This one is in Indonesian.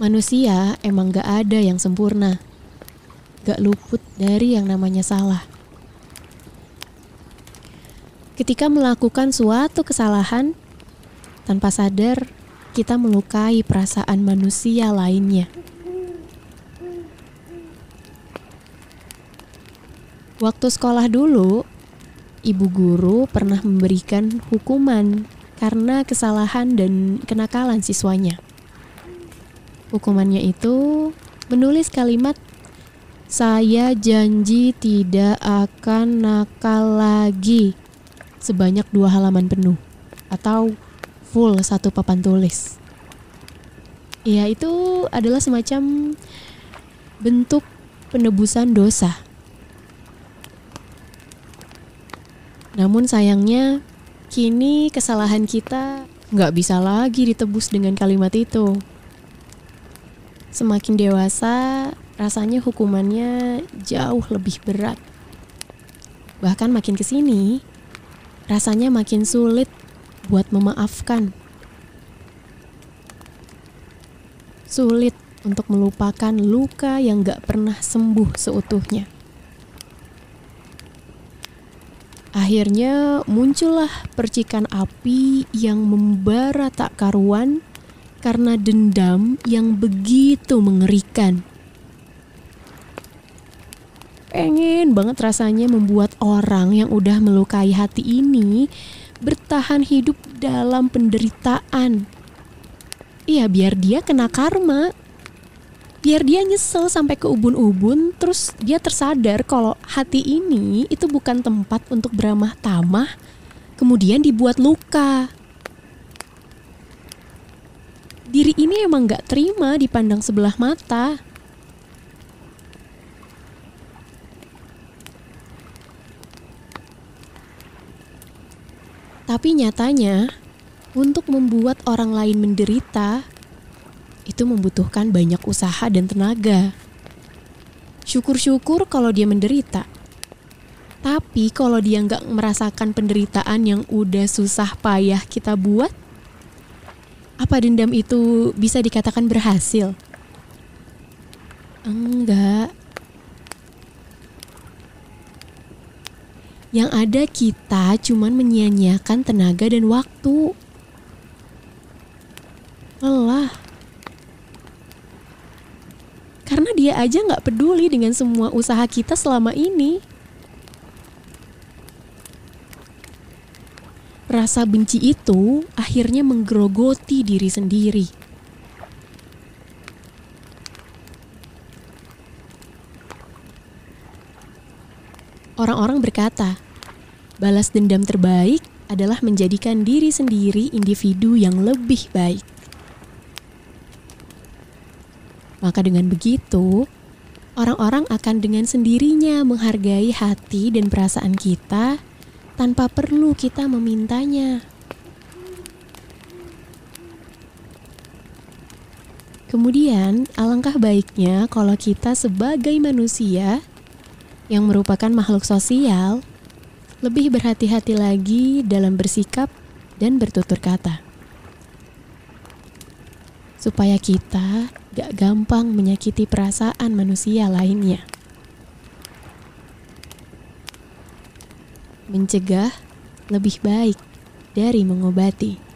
Manusia emang gak ada yang sempurna. Gak luput dari yang namanya salah. Ketika melakukan suatu kesalahan, tanpa sadar kita melukai perasaan manusia lainnya. Waktu sekolah dulu, ibu guru pernah memberikan hukuman karena kesalahan dan kenakalan siswanya. Hukumannya itu menulis kalimat saya janji tidak akan nakal lagi sebanyak dua halaman penuh atau full satu papan tulis. Ya itu adalah semacam bentuk penebusan dosa. Namun sayangnya kini kesalahan kita nggak bisa lagi ditebus dengan kalimat itu. Semakin dewasa, rasanya hukumannya jauh lebih berat. Bahkan makin ke sini, rasanya makin sulit buat memaafkan. Sulit untuk melupakan luka yang gak pernah sembuh seutuhnya. Akhirnya muncullah percikan api yang membara tak karuan karena dendam yang begitu mengerikan pengen banget rasanya membuat orang yang udah melukai hati ini bertahan hidup dalam penderitaan. Iya, biar dia kena karma. Biar dia nyesel sampai ke ubun-ubun, terus dia tersadar kalau hati ini itu bukan tempat untuk beramah tamah, kemudian dibuat luka. Diri ini emang gak terima dipandang sebelah mata. Tapi nyatanya, untuk membuat orang lain menderita, itu membutuhkan banyak usaha dan tenaga. Syukur-syukur kalau dia menderita. Tapi kalau dia nggak merasakan penderitaan yang udah susah payah kita buat, apa dendam itu bisa dikatakan berhasil? Enggak. Yang ada kita cuman menyia-nyiakan tenaga dan waktu. Lelah. Karena dia aja nggak peduli dengan semua usaha kita selama ini. Rasa benci itu akhirnya menggerogoti diri sendiri. Orang-orang berkata, balas dendam terbaik adalah menjadikan diri sendiri individu yang lebih baik. Maka dengan begitu, orang-orang akan dengan sendirinya menghargai hati dan perasaan kita tanpa perlu kita memintanya. Kemudian, alangkah baiknya kalau kita sebagai manusia yang merupakan makhluk sosial, lebih berhati-hati lagi dalam bersikap dan bertutur kata. Supaya kita gak gampang menyakiti perasaan manusia lainnya. Mencegah lebih baik dari mengobati.